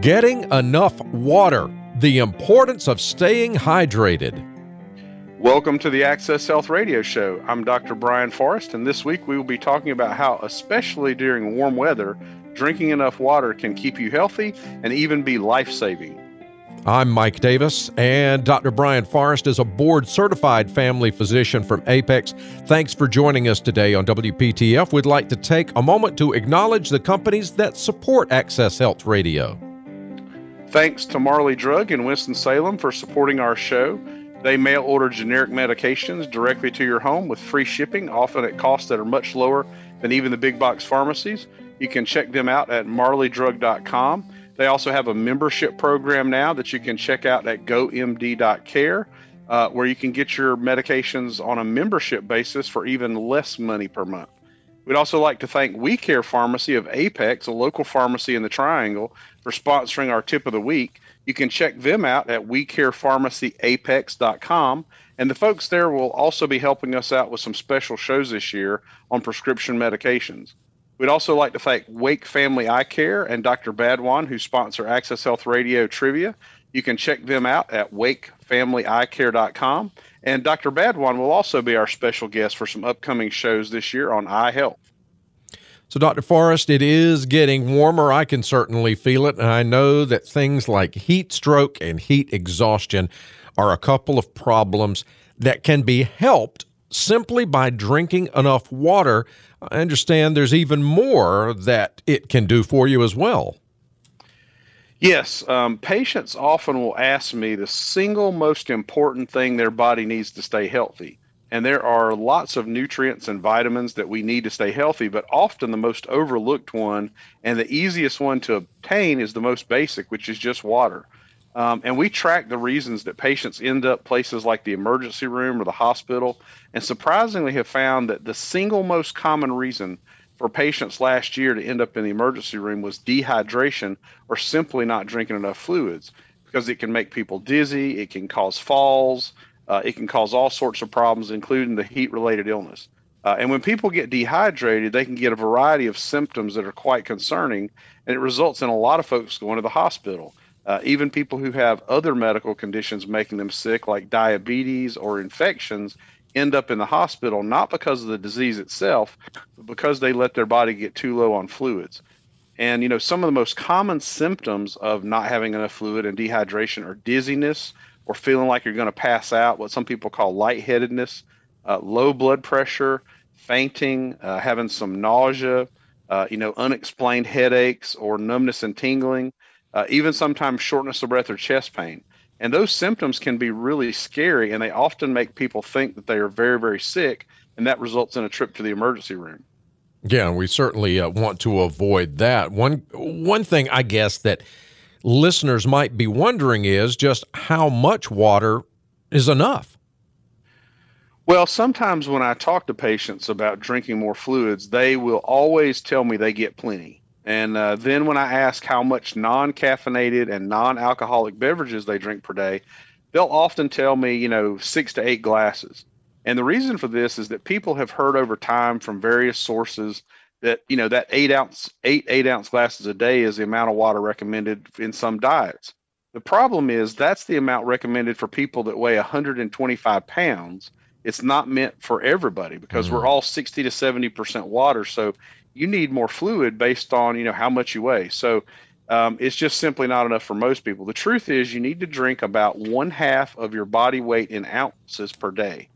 Getting enough water, the importance of staying hydrated. Welcome to the Access Health Radio Show. I'm Dr. Brian Forrest, and this week we will be talking about how, especially during warm weather, drinking enough water can keep you healthy and even be life saving. I'm Mike Davis, and Dr. Brian Forrest is a board certified family physician from Apex. Thanks for joining us today on WPTF. We'd like to take a moment to acknowledge the companies that support Access Health Radio. Thanks to Marley Drug in Winston-Salem for supporting our show. They mail order generic medications directly to your home with free shipping, often at costs that are much lower than even the big box pharmacies. You can check them out at marleydrug.com. They also have a membership program now that you can check out at gomd.care, uh, where you can get your medications on a membership basis for even less money per month. We'd also like to thank We Care Pharmacy of Apex, a local pharmacy in the Triangle, for sponsoring our tip of the week. You can check them out at wecarepharmacyapex.com. And the folks there will also be helping us out with some special shows this year on prescription medications. We'd also like to thank Wake Family Eye Care and Dr. Badwan, who sponsor Access Health Radio Trivia. You can check them out at wakefamilyeyecare.com. And Dr. Badwan will also be our special guest for some upcoming shows this year on eye health. So, Dr. Forrest, it is getting warmer. I can certainly feel it. And I know that things like heat stroke and heat exhaustion are a couple of problems that can be helped simply by drinking enough water. I understand there's even more that it can do for you as well. Yes, um, patients often will ask me the single most important thing their body needs to stay healthy. And there are lots of nutrients and vitamins that we need to stay healthy, but often the most overlooked one and the easiest one to obtain is the most basic, which is just water. Um, and we track the reasons that patients end up places like the emergency room or the hospital, and surprisingly have found that the single most common reason for patients last year to end up in the emergency room was dehydration or simply not drinking enough fluids because it can make people dizzy, it can cause falls, uh, it can cause all sorts of problems, including the heat related illness. Uh, and when people get dehydrated, they can get a variety of symptoms that are quite concerning, and it results in a lot of folks going to the hospital. Uh, even people who have other medical conditions making them sick, like diabetes or infections, end up in the hospital not because of the disease itself, but because they let their body get too low on fluids. And you know, some of the most common symptoms of not having enough fluid and dehydration are dizziness or feeling like you're going to pass out, what some people call lightheadedness, uh, low blood pressure, fainting, uh, having some nausea, uh, you know, unexplained headaches or numbness and tingling uh, even sometimes shortness of breath or chest pain. And those symptoms can be really scary, and they often make people think that they are very, very sick, and that results in a trip to the emergency room. Yeah, we certainly uh, want to avoid that. One one thing I guess that listeners might be wondering is just how much water is enough. Well, sometimes when I talk to patients about drinking more fluids, they will always tell me they get plenty. And uh, then when I ask how much non caffeinated and non alcoholic beverages they drink per day, they'll often tell me, you know, six to eight glasses. And the reason for this is that people have heard over time from various sources that, you know, that eight ounce, eight, eight ounce glasses a day is the amount of water recommended in some diets. The problem is that's the amount recommended for people that weigh 125 pounds. It's not meant for everybody because mm-hmm. we're all 60 to 70% water. So you need more fluid based on you know how much you weigh. So um, it's just simply not enough for most people. The truth is, you need to drink about one half of your body weight in ounces per day.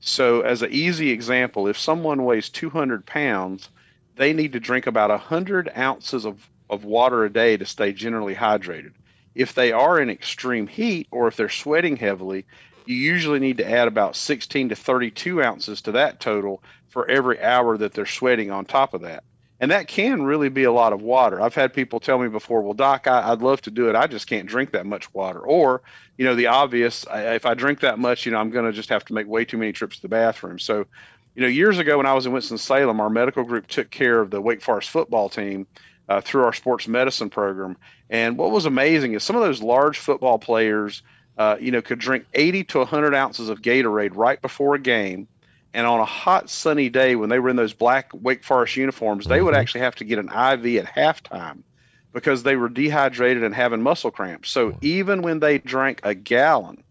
So, as an easy example, if someone weighs 200 pounds, they need to drink about 100 ounces of, of water a day to stay generally hydrated. If they are in extreme heat or if they're sweating heavily, you usually need to add about 16 to 32 ounces to that total for every hour that they're sweating on top of that. And that can really be a lot of water. I've had people tell me before, well, doc, I, would love to do it. I just can't drink that much water. Or, you know, the obvious, I, if I drink that much, you know, I'm going to just have to make way too many trips to the bathroom. So, you know, years ago when I was in Winston-Salem, our medical group took care of the Wake Forest football team uh, through our sports medicine program. And what was amazing is some of those large football players, uh, you know, could drink 80 to 100 ounces of Gatorade right before a game and on a hot sunny day when they were in those black Wake Forest uniforms, they would mm-hmm. actually have to get an IV at halftime because they were dehydrated and having muscle cramps. So even when they drank a gallon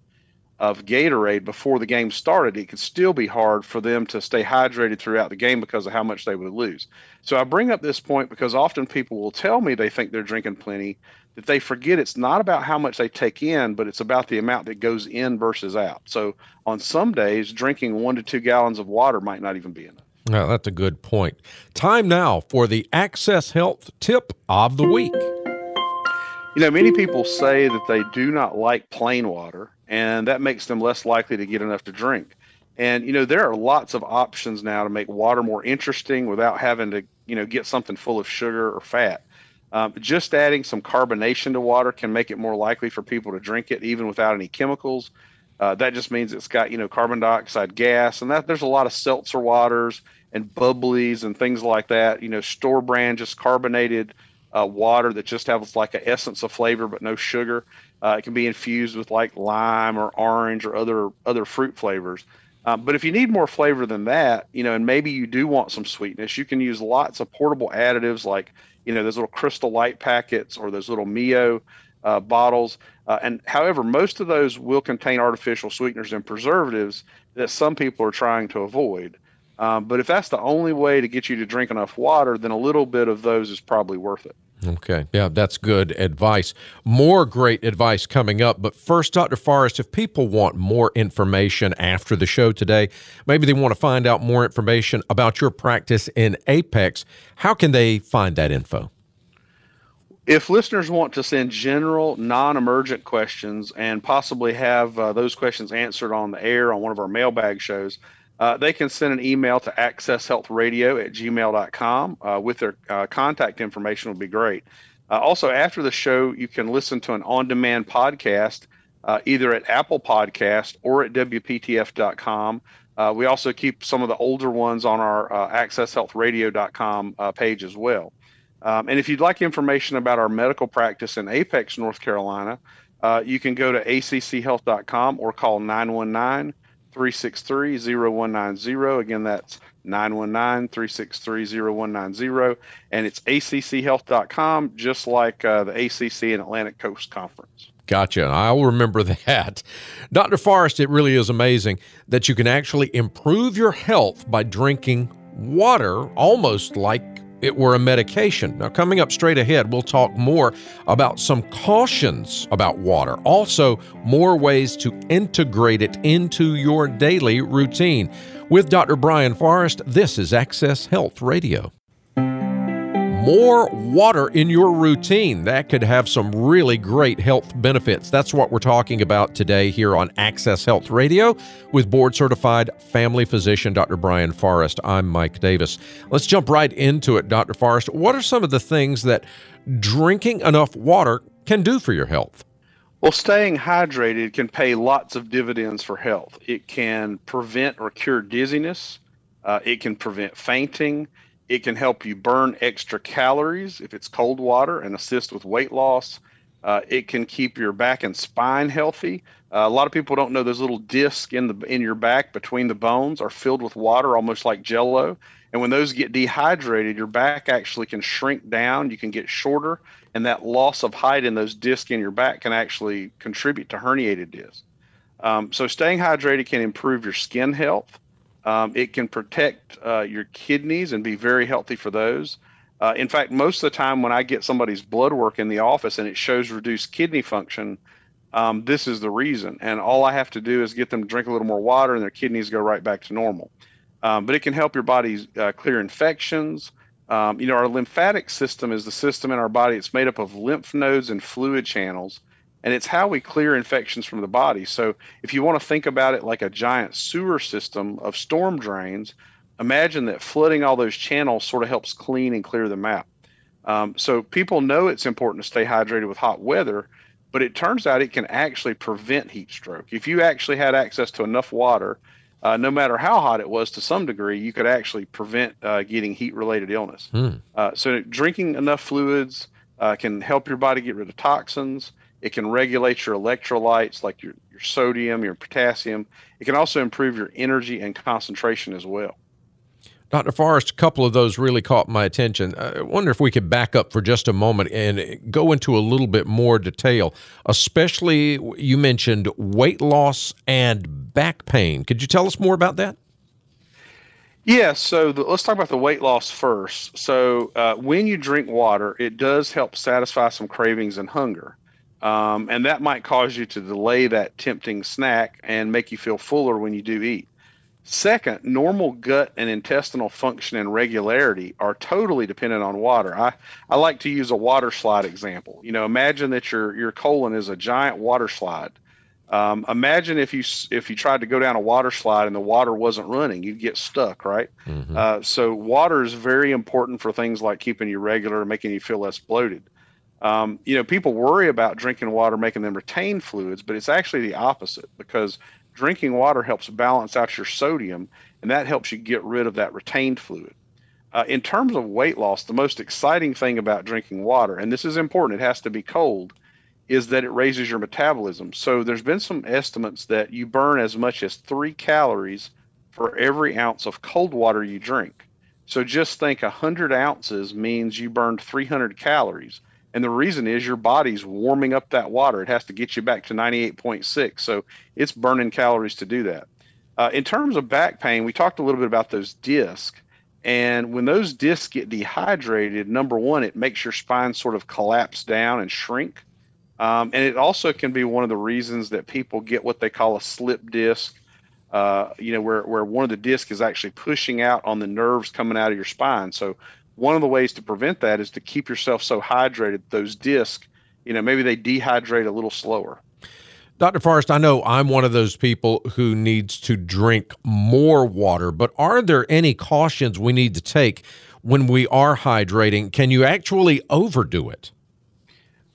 of Gatorade before the game started, it could still be hard for them to stay hydrated throughout the game because of how much they would lose. So I bring up this point because often people will tell me they think they're drinking plenty, that they forget it's not about how much they take in, but it's about the amount that goes in versus out. So on some days, drinking one to two gallons of water might not even be enough. Yeah, that's a good point. Time now for the Access Health tip of the week. You know, many people say that they do not like plain water, and that makes them less likely to get enough to drink. And you know, there are lots of options now to make water more interesting without having to, you know, get something full of sugar or fat. Um, just adding some carbonation to water can make it more likely for people to drink it, even without any chemicals. Uh, that just means it's got you know carbon dioxide gas, and that there's a lot of seltzer waters and bubblies and things like that. You know, store brand just carbonated uh, water that just has like an essence of flavor but no sugar. Uh, it can be infused with like lime or orange or other other fruit flavors. Um, but if you need more flavor than that, you know, and maybe you do want some sweetness, you can use lots of portable additives like you know those little crystal light packets or those little Mio uh, bottles. Uh, and however, most of those will contain artificial sweeteners and preservatives that some people are trying to avoid. Um, but if that's the only way to get you to drink enough water, then a little bit of those is probably worth it. Okay. Yeah, that's good advice. More great advice coming up. But first, Dr. Forrest, if people want more information after the show today, maybe they want to find out more information about your practice in Apex, how can they find that info? If listeners want to send general, non emergent questions and possibly have uh, those questions answered on the air on one of our mailbag shows, uh, they can send an email to accesshealthradio at gmail.com uh, with their uh, contact information would be great. Uh, also, after the show, you can listen to an on-demand podcast uh, either at Apple Podcast or at WPTF.com. Uh, we also keep some of the older ones on our accesshealthradio.com page as well. Um, and if you'd like information about our medical practice in Apex, North Carolina, you can go to acchealth.com or call 919- 363 0190. Again, that's 919 363 0190. And it's acchealth.com, just like uh, the ACC and Atlantic Coast Conference. Gotcha. I'll remember that. Dr. Forrest, it really is amazing that you can actually improve your health by drinking water almost like it were a medication. Now, coming up straight ahead, we'll talk more about some cautions about water, also, more ways to integrate it into your daily routine. With Dr. Brian Forrest, this is Access Health Radio more water in your routine. That could have some really great health benefits. That's what we're talking about today here on Access Health Radio with board certified family physician Dr. Brian Forrest. I'm Mike Davis. Let's jump right into it, Dr. Forrest. What are some of the things that drinking enough water can do for your health? Well, staying hydrated can pay lots of dividends for health. It can prevent or cure dizziness. Uh, it can prevent fainting. It can help you burn extra calories if it's cold water and assist with weight loss. Uh, it can keep your back and spine healthy. Uh, a lot of people don't know those little discs in the in your back between the bones are filled with water, almost like Jello. And when those get dehydrated, your back actually can shrink down. You can get shorter, and that loss of height in those discs in your back can actually contribute to herniated discs. Um, so, staying hydrated can improve your skin health. Um, it can protect uh, your kidneys and be very healthy for those. Uh, in fact, most of the time when I get somebody's blood work in the office and it shows reduced kidney function, um, this is the reason. And all I have to do is get them to drink a little more water and their kidneys go right back to normal. Um, but it can help your body uh, clear infections. Um, you know, our lymphatic system is the system in our body. It's made up of lymph nodes and fluid channels and it's how we clear infections from the body. So if you want to think about it like a giant sewer system of storm drains, imagine that flooding all those channels sort of helps clean and clear them out. Um, so people know it's important to stay hydrated with hot weather, but it turns out it can actually prevent heat stroke. If you actually had access to enough water, uh, no matter how hot it was to some degree, you could actually prevent uh, getting heat related illness. Hmm. Uh, so drinking enough fluids uh, can help your body get rid of toxins. It can regulate your electrolytes like your, your sodium, your potassium. It can also improve your energy and concentration as well. Dr. Forrest, a couple of those really caught my attention. I wonder if we could back up for just a moment and go into a little bit more detail, especially you mentioned weight loss and back pain. Could you tell us more about that? Yeah, so the, let's talk about the weight loss first. So, uh, when you drink water, it does help satisfy some cravings and hunger. Um, and that might cause you to delay that tempting snack and make you feel fuller when you do eat. Second, normal gut and intestinal function and regularity are totally dependent on water. I, I like to use a water slide example. You know, imagine that your your colon is a giant water slide. Um, imagine if you if you tried to go down a water slide and the water wasn't running, you'd get stuck, right? Mm-hmm. Uh, so water is very important for things like keeping you regular making you feel less bloated. Um, you know, people worry about drinking water making them retain fluids, but it's actually the opposite because drinking water helps balance out your sodium, and that helps you get rid of that retained fluid. Uh, in terms of weight loss, the most exciting thing about drinking water, and this is important, it has to be cold, is that it raises your metabolism. So there's been some estimates that you burn as much as three calories for every ounce of cold water you drink. So just think 100 ounces means you burned 300 calories. And the reason is your body's warming up that water. It has to get you back to 98.6. So it's burning calories to do that. Uh, in terms of back pain, we talked a little bit about those discs. And when those discs get dehydrated, number one, it makes your spine sort of collapse down and shrink. Um, and it also can be one of the reasons that people get what they call a slip disc, uh, you know, where, where one of the discs is actually pushing out on the nerves coming out of your spine. So one of the ways to prevent that is to keep yourself so hydrated those discs you know maybe they dehydrate a little slower Dr. Forrest, I know I'm one of those people who needs to drink more water, but are there any cautions we need to take when we are hydrating? Can you actually overdo it?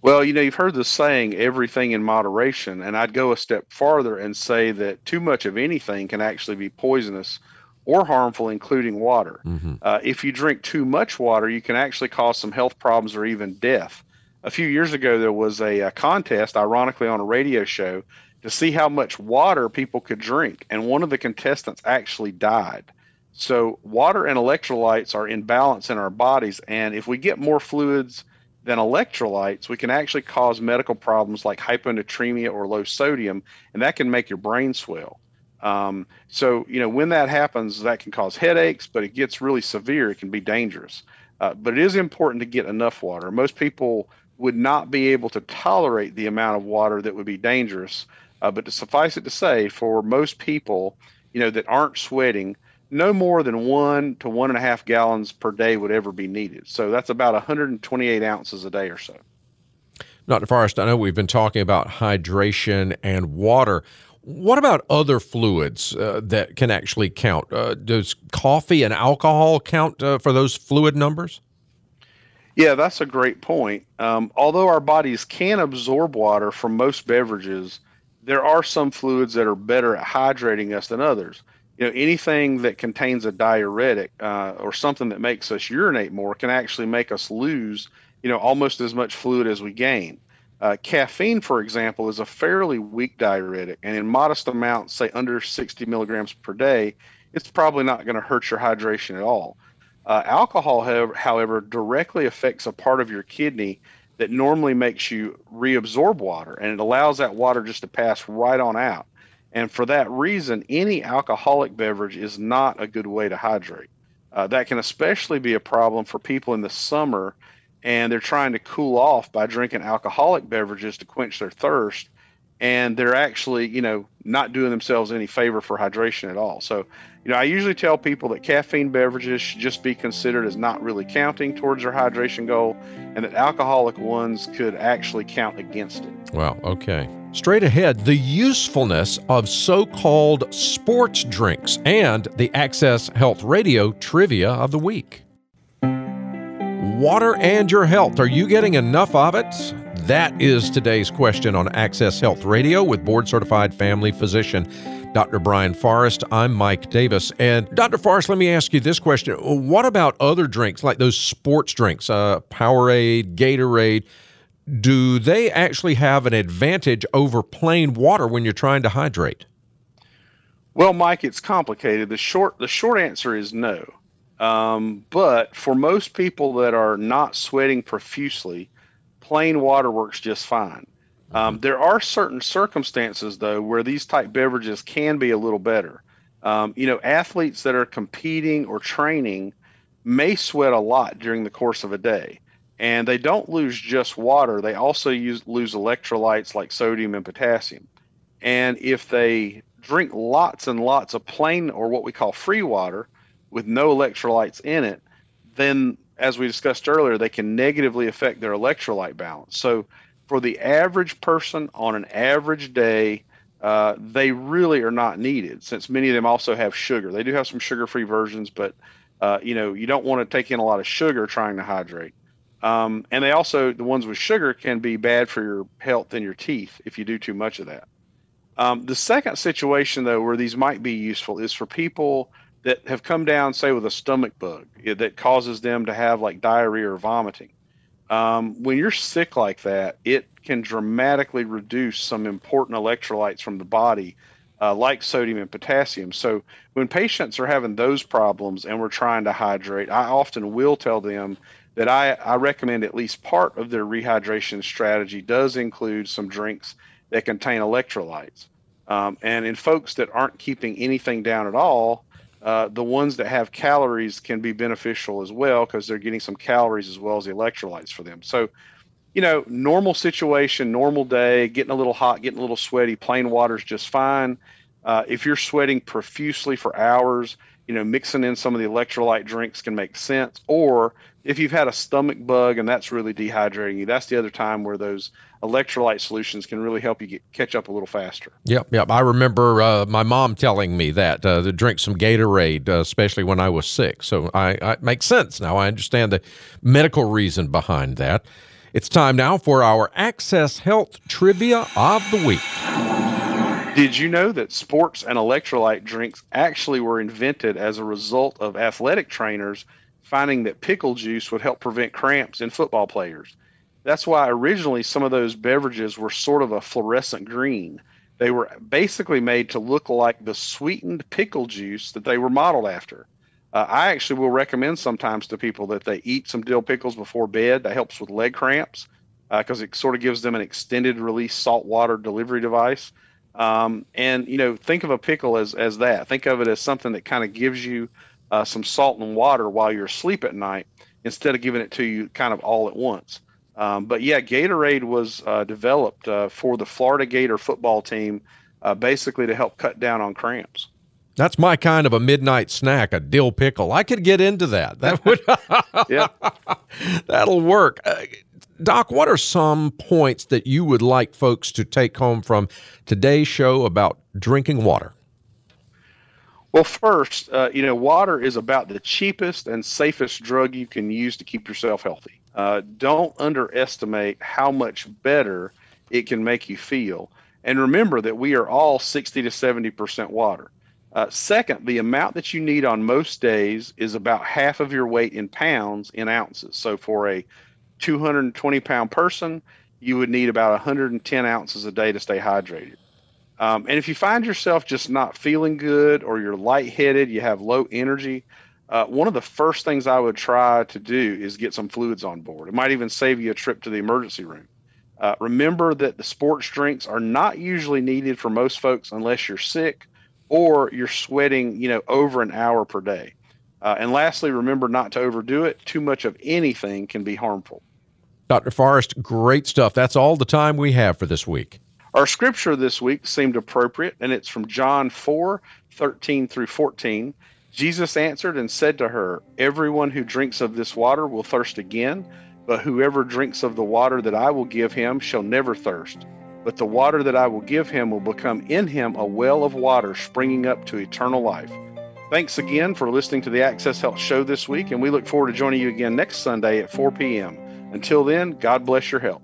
Well, you know, you've heard the saying, everything in moderation. And I'd go a step farther and say that too much of anything can actually be poisonous or harmful, including water. Mm-hmm. Uh, if you drink too much water, you can actually cause some health problems or even death. A few years ago, there was a, a contest, ironically, on a radio show to see how much water people could drink, and one of the contestants actually died. So, water and electrolytes are in balance in our bodies, and if we get more fluids than electrolytes, we can actually cause medical problems like hyponatremia or low sodium, and that can make your brain swell. Um, so, you know, when that happens, that can cause headaches, but it gets really severe. It can be dangerous. Uh, but it is important to get enough water. Most people would not be able to tolerate the amount of water that would be dangerous. Uh, but to suffice it to say, for most people, you know, that aren't sweating, no more than one to one and a half gallons per day would ever be needed. So that's about 128 ounces a day or so. Dr. Forrest, I know we've been talking about hydration and water. What about other fluids uh, that can actually count? Uh, does coffee and alcohol count uh, for those fluid numbers? Yeah, that's a great point. Um, although our bodies can absorb water from most beverages, there are some fluids that are better at hydrating us than others. You know, anything that contains a diuretic uh, or something that makes us urinate more can actually make us lose, you know, almost as much fluid as we gain. Uh, caffeine, for example, is a fairly weak diuretic, and in modest amounts, say under 60 milligrams per day, it's probably not going to hurt your hydration at all. Uh, alcohol, however, directly affects a part of your kidney that normally makes you reabsorb water, and it allows that water just to pass right on out. And for that reason, any alcoholic beverage is not a good way to hydrate. Uh, that can especially be a problem for people in the summer and they're trying to cool off by drinking alcoholic beverages to quench their thirst and they're actually you know not doing themselves any favor for hydration at all. So you know i usually tell people that caffeine beverages should just be considered as not really counting towards their hydration goal and that alcoholic ones could actually count against it. Well okay. Straight ahead the usefulness of so-called sports drinks and the access health radio trivia of the week water and your health. Are you getting enough of it? That is today's question on Access Health Radio with board certified family physician Dr. Brian Forrest. I'm Mike Davis. And Dr. Forrest, let me ask you this question. What about other drinks like those sports drinks, uh, Powerade, Gatorade? Do they actually have an advantage over plain water when you're trying to hydrate? Well, Mike, it's complicated. The short the short answer is no. Um, but for most people that are not sweating profusely, plain water works just fine. Um, there are certain circumstances, though, where these type beverages can be a little better. Um, you know, athletes that are competing or training may sweat a lot during the course of a day, and they don't lose just water. They also use lose electrolytes like sodium and potassium. And if they drink lots and lots of plain or what we call free water with no electrolytes in it, then as we discussed earlier, they can negatively affect their electrolyte balance. So for the average person on an average day, uh, they really are not needed since many of them also have sugar. They do have some sugar free versions, but uh, you know, you don't want to take in a lot of sugar trying to hydrate. Um, and they also, the ones with sugar can be bad for your health and your teeth if you do too much of that. Um, the second situation, though, where these might be useful is for people that have come down, say, with a stomach bug that causes them to have like diarrhea or vomiting. Um, when you're sick like that, it can dramatically reduce some important electrolytes from the body, uh, like sodium and potassium. So, when patients are having those problems and we're trying to hydrate, I often will tell them that I, I recommend at least part of their rehydration strategy does include some drinks that contain electrolytes. Um, and in folks that aren't keeping anything down at all, uh, the ones that have calories can be beneficial as well because they're getting some calories as well as electrolytes for them. So, you know, normal situation, normal day, getting a little hot, getting a little sweaty, plain water is just fine. Uh, if you're sweating profusely for hours, you know, mixing in some of the electrolyte drinks can make sense. Or if you've had a stomach bug and that's really dehydrating you, that's the other time where those electrolyte solutions can really help you get, catch up a little faster. Yep, yep. I remember uh, my mom telling me that uh, to drink some Gatorade, uh, especially when I was sick. So I, I it makes sense now. I understand the medical reason behind that. It's time now for our Access Health Trivia of the Week. Did you know that sports and electrolyte drinks actually were invented as a result of athletic trainers finding that pickle juice would help prevent cramps in football players? That's why originally some of those beverages were sort of a fluorescent green. They were basically made to look like the sweetened pickle juice that they were modeled after. Uh, I actually will recommend sometimes to people that they eat some dill pickles before bed. That helps with leg cramps because uh, it sort of gives them an extended release saltwater delivery device. Um, and you know, think of a pickle as as that. Think of it as something that kind of gives you uh, some salt and water while you're asleep at night, instead of giving it to you kind of all at once. Um, but yeah, Gatorade was uh, developed uh, for the Florida Gator football team, uh, basically to help cut down on cramps. That's my kind of a midnight snack, a dill pickle. I could get into that. That would, yeah, that'll work. Doc, what are some points that you would like folks to take home from today's show about drinking water? Well, first, uh, you know, water is about the cheapest and safest drug you can use to keep yourself healthy. Uh, don't underestimate how much better it can make you feel. And remember that we are all 60 to 70% water. Uh, second, the amount that you need on most days is about half of your weight in pounds in ounces. So for a 220 pound person, you would need about 110 ounces a day to stay hydrated. Um, and if you find yourself just not feeling good or you're lightheaded, you have low energy, uh, one of the first things I would try to do is get some fluids on board. It might even save you a trip to the emergency room. Uh, remember that the sports drinks are not usually needed for most folks unless you're sick or you're sweating, you know, over an hour per day. Uh, and lastly, remember not to overdo it. Too much of anything can be harmful. Dr. Forrest, great stuff. That's all the time we have for this week. Our scripture this week seemed appropriate, and it's from John 4 13 through 14. Jesus answered and said to her, Everyone who drinks of this water will thirst again, but whoever drinks of the water that I will give him shall never thirst. But the water that I will give him will become in him a well of water springing up to eternal life. Thanks again for listening to the Access Health Show this week, and we look forward to joining you again next Sunday at 4 p.m. Until then, God bless your health.